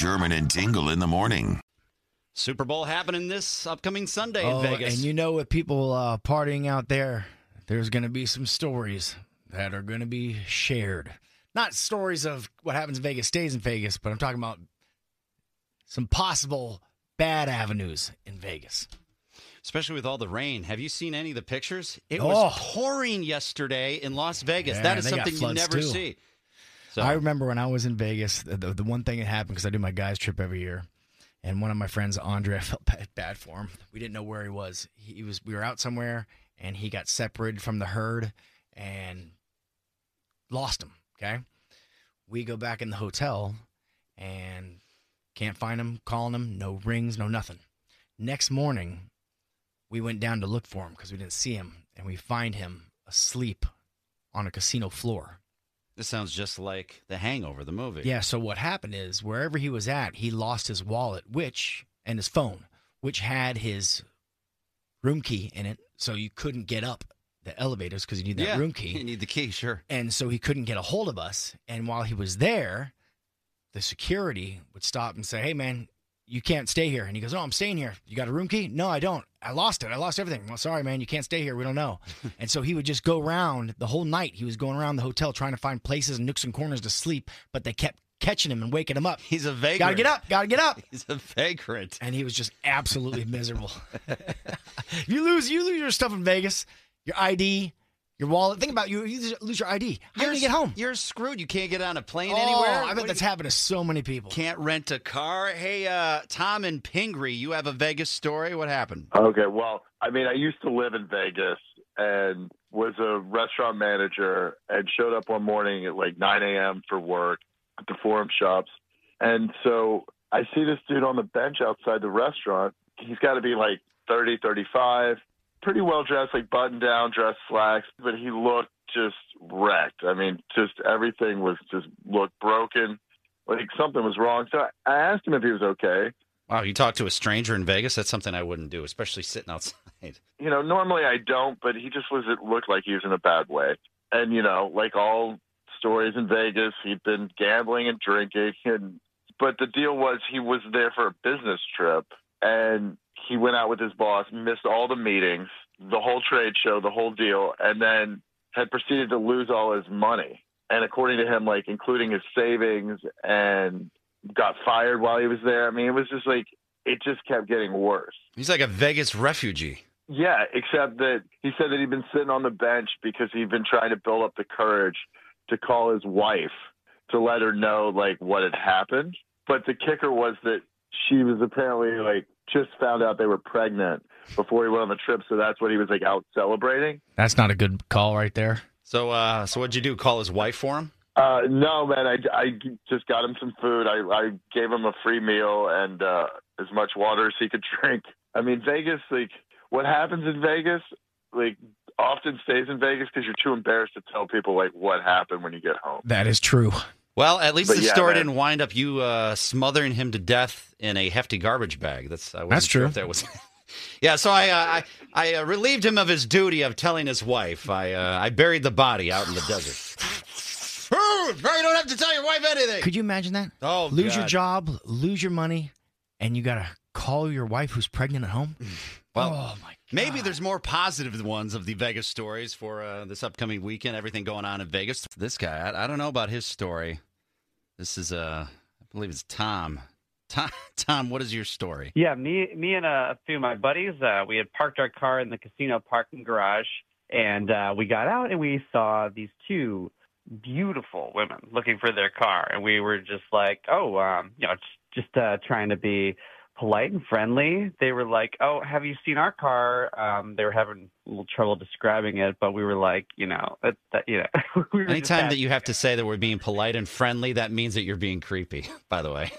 Sherman and Tingle in the morning. Super Bowl happening this upcoming Sunday in Oh, Vegas. and you know, with people uh, partying out there, there's going to be some stories that are going to be shared. Not stories of what happens in Vegas stays in Vegas, but I'm talking about some possible bad avenues in Vegas. Especially with all the rain. Have you seen any of the pictures? It Oh. was pouring yesterday in Las Vegas. Yeah, that is something you never too. see. So I remember when I was in Vegas, the, the, one thing that happened because I do my guys trip every year, and one of my friends, Andre, I felt bad, bad for him. We didn't know where he was. He, he was. We were out somewhere, and he got separated from the herd and lost him. Okay, we go back in the hotel and can't find him. Calling him, no rings, no nothing. Next morning, we went down to look for him because we didn't see him, and we find him asleep on a casino floor. This sounds just like The Hangover, the movie. Yeah, so what happened is wherever he was at, he lost his wallet, which and his phone, which had his room key in it, so you couldn't get up the elevators because you need that Yeah, room You need the key, sure. And so he couldn't get a hold of us. And while he was there, the security would stop and say, "Hey, man, you can't stay here." And he goes, "Oh, I'm staying here. You got a room key?" "No, I don't. I lost it. I lost everything." "Well, sorry, man. You can't stay here. We don't know." and so he would just go around the whole night. He was going around the hotel trying to find places and nooks and corners to sleep, but they kept catching him and waking him up. He's a vagrant. Gotta get up. Gotta get up. He's a vagrant. And he was just absolutely miserable. you lose, you lose your stuff in Vegas, your ID, your wallet. Think about you, you lose your ID. How do you get home? You're screwed. You can't get on a plane Oh, anywhere. I bet that's you- happened to so many people. Can't rent a car. Hey, uh, Tom and Pingree, you have a Vegas story. What happened? Okay, well, I mean, I used to live in Vegas and was a restaurant manager and showed up one morning at like 9 a.m. for work at the Forum Shops. And so I see this dude on the bench outside the restaurant. He's got to be like 30, 35, pretty well dressed, like button down, dress slacks, but he looked just wrecked. I mean, just everything was just looked broken. Like something was wrong. So I asked him if he was okay. Wow, you talked to a stranger in Vegas? That's something I wouldn't do, especially sitting outside. you know, normally I don't, but he just was it looked like he was in a bad way. And you know, like all stories in Vegas, he'd been gambling and drinking and but the deal was he was there for a business trip and he went out with his boss, missed all the meetings, the whole trade show, the whole deal, and then had proceeded to lose all his money. And according to him, like including his savings and got fired while he was there. I mean, it was just like it just kept getting worse. He's like a Vegas refugee. Yeah, except that he said that he'd been sitting on the bench because he'd been trying to build up the courage to call his wife to let her know like what had happened. But the kicker was that she was apparently like just found out they were pregnant before he went on the trip, so that's what he was like out celebrating. That's not a good call right there. So, uh, so what'd you do? Call his wife for him? Uh, no, man, I, I just got him some food. I, I gave him a free meal and uh, as much water as he could drink. I mean, Vegas, like what happens in Vegas, like often stays in Vegas because you're too embarrassed to tell people like what happened when you get home. That is true. Well, at least But the yeah, story man. didn't wind up you uh, smothering him to death in a hefty garbage bag. That's I wasn't That's sure true. If that was. yeah, so I uh, I, I uh, relieved him of his duty of telling his wife. I uh, I buried the body out in the desert. Oh, now you don't have to tell your wife anything. Could you imagine that? Oh, lose your job, lose your money, and you gotta call your wife who's pregnant at home. Well, oh my! Maybe there's more positive ones of the Vegas stories for uh, this upcoming weekend. Everything going on in Vegas. This guy, I, I don't know about his story. This is, uh, I believe it's Tom. Tom, Tom, what is your story? Yeah, me, me, and a few of my buddies, uh, we had parked our car in the casino parking garage, and uh, we got out and we saw these two beautiful women looking for their car, and we were just like, oh, um, you know, just, just uh, trying to be polite and friendly. They were like, "Oh, have you seen our car?" Um, they were having a little trouble describing it, but we were like, you know, that, that you know, we were Anytime that you have to say that we're being polite and friendly, that means that you're being creepy. By the way,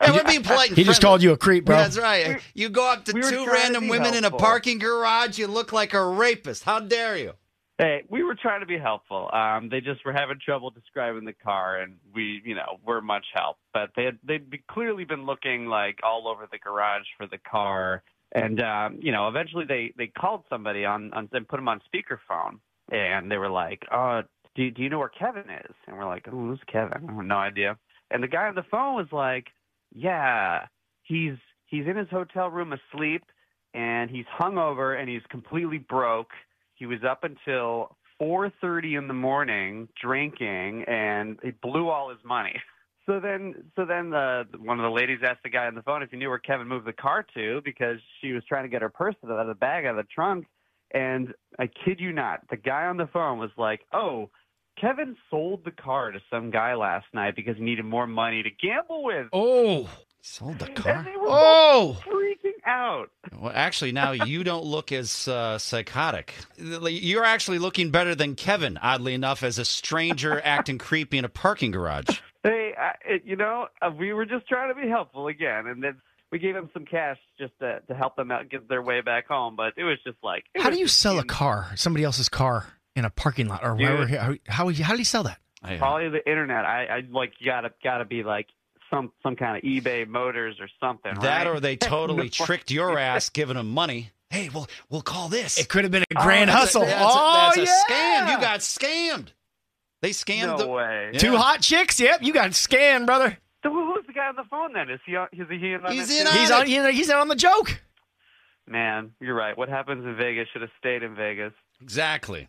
yeah, we're being polite. And He just called you a creep, bro. That's right. You go up to we two trying to random be women in a parking garage. You look like a rapist. How dare you? Hey, we were trying to be helpful. Um, they just were having trouble describing the car, and we, you know, were much help. But they had they'd be, clearly been looking like all over the garage for the car, and um, you know, eventually they they called somebody on on and put them on speakerphone, and they were like, "Uh, do do you know where Kevin is?" And we're like, "Oh, who's Kevin? I have no idea." And the guy on the phone was like, "Yeah, he's he's in his hotel room asleep, and he's hungover, and he's completely broke." He was up until 4:30 in the morning drinking, and he blew all his money. So then, so then the one of the ladies asked the guy on the phone if he knew where Kevin moved the car to because she was trying to get her purse out of the bag out of the trunk. And I kid you not, the guy on the phone was like, "Oh, Kevin sold the car to some guy last night because he needed more money to gamble with." Oh, Sold the And car. they were oh. both freaking out. Well, actually, now you don't look as uh, psychotic. You're actually looking better than Kevin, oddly enough, as a stranger acting creepy in a parking garage. Hey, I, it, you know, uh, we were just trying to be helpful again, and then we gave them some cash just to to help them out get their way back home. But it was just like, How do you just sell a car, somebody else's car, in a parking lot, or Dude. wherever? How, how how do you sell that? I, uh, Probably the internet. I, I like you gotta gotta be like some some kind of eBay Motors or something. that right? or they totally No. tricked your ass giving them money. Hey, well, we'll call this. It could have been a oh, grand Oh, hustle. A, that's, oh a, that's yeah, a scam. You got scammed. They scammed no the. way. Yeah. two hot chicks. Yep, you got scammed, brother. So who was the guy on the phone then? Is he on, is he in on He's in on He's on. you know, He's on the joke. Man, you're right. What happens in Vegas should have stayed in Vegas. Exactly.